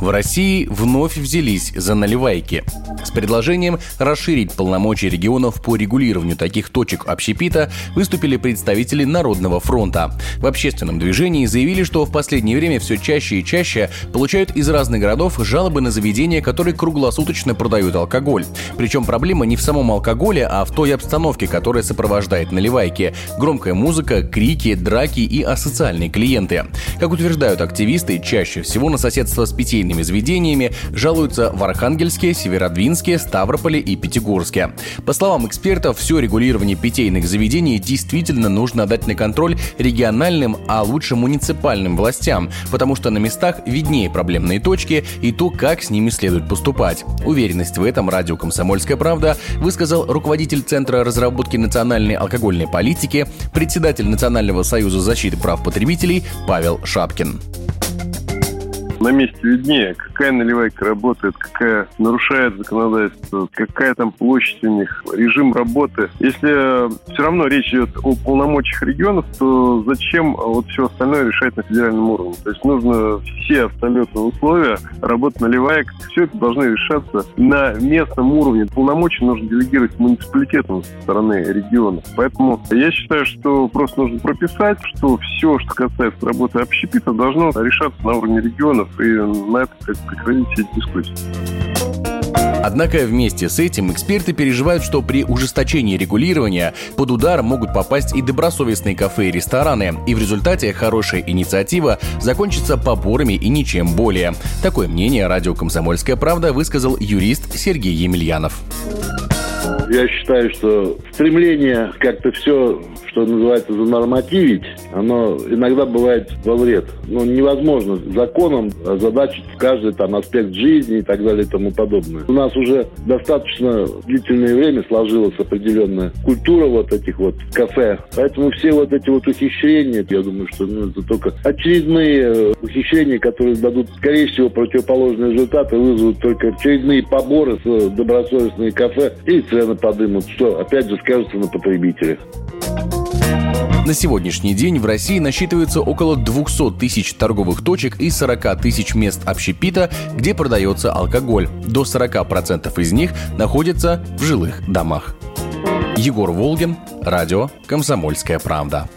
В России вновь взялись за наливайки – с предложением расширить полномочия регионов по регулированию таких точек общепита выступили представители Народного фронта. В общественном движении заявили, что в последнее время все чаще и чаще получают из разных городов жалобы на заведения, которые круглосуточно продают алкоголь. Причем проблема не в самом алкоголе, а в той обстановке, которая сопровождает наливайки. Громкая музыка, крики, драки и асоциальные клиенты. Как утверждают активисты, чаще всего на соседство с питейными заведениями жалуются в Архангельске, Северодвинске, Ставрополе и Пятигорске. По словам экспертов, все регулирование питейных заведений действительно нужно отдать на контроль региональным, а лучше муниципальным властям, потому что на местах виднее проблемные точки и то, как с ними следует поступать. Уверенность в этом радио «Комсомольская правда» высказал руководитель Центра разработки национальной алкогольной политики, председатель Национального союза защиты прав потребителей Павел Шапкин на месте виднее, какая наливайка работает, какая нарушает законодательство, какая там площадь у них, режим работы. Если все равно речь идет о полномочиях регионов, то зачем вот все остальное решать на федеральном уровне? То есть нужно все абсолютно условия работы наливаек, все это должно решаться на местном уровне. Полномочия нужно делегировать муниципалитетам со стороны регионов. Поэтому я считаю, что просто нужно прописать, что все, что касается работы общепита, должно решаться на уровне регионов и на это как прекратить все. Однако вместе с этим эксперты переживают, что при ужесточении регулирования под удар могут попасть и добросовестные кафе и рестораны, и в результате хорошая инициатива закончится поборами и ничем более. Такое мнение радио «Комсомольская правда» высказал юрист Сергей Емельянов. Я считаю, что стремление как-то все что называется, занормативить, оно иногда бывает во вред. Ну, невозможно законом озадачить каждый там аспект жизни и так далее и тому подобное. У нас уже достаточно длительное время сложилась определенная культура вот этих вот кафе. Поэтому все вот эти вот ухищрения, я думаю, что ну, это только очередные э, ухищрения, которые дадут, скорее всего, противоположные результаты, вызовут только очередные поборы с добросовестные кафе и цены подымут, что опять же скажется на потребителях. На сегодняшний день в России насчитывается около 200 тысяч торговых точек и 40 тысяч мест общепита, где продается алкоголь. До 40% из них находятся в жилых домах. Егор Волгин, радио «Комсомольская правда».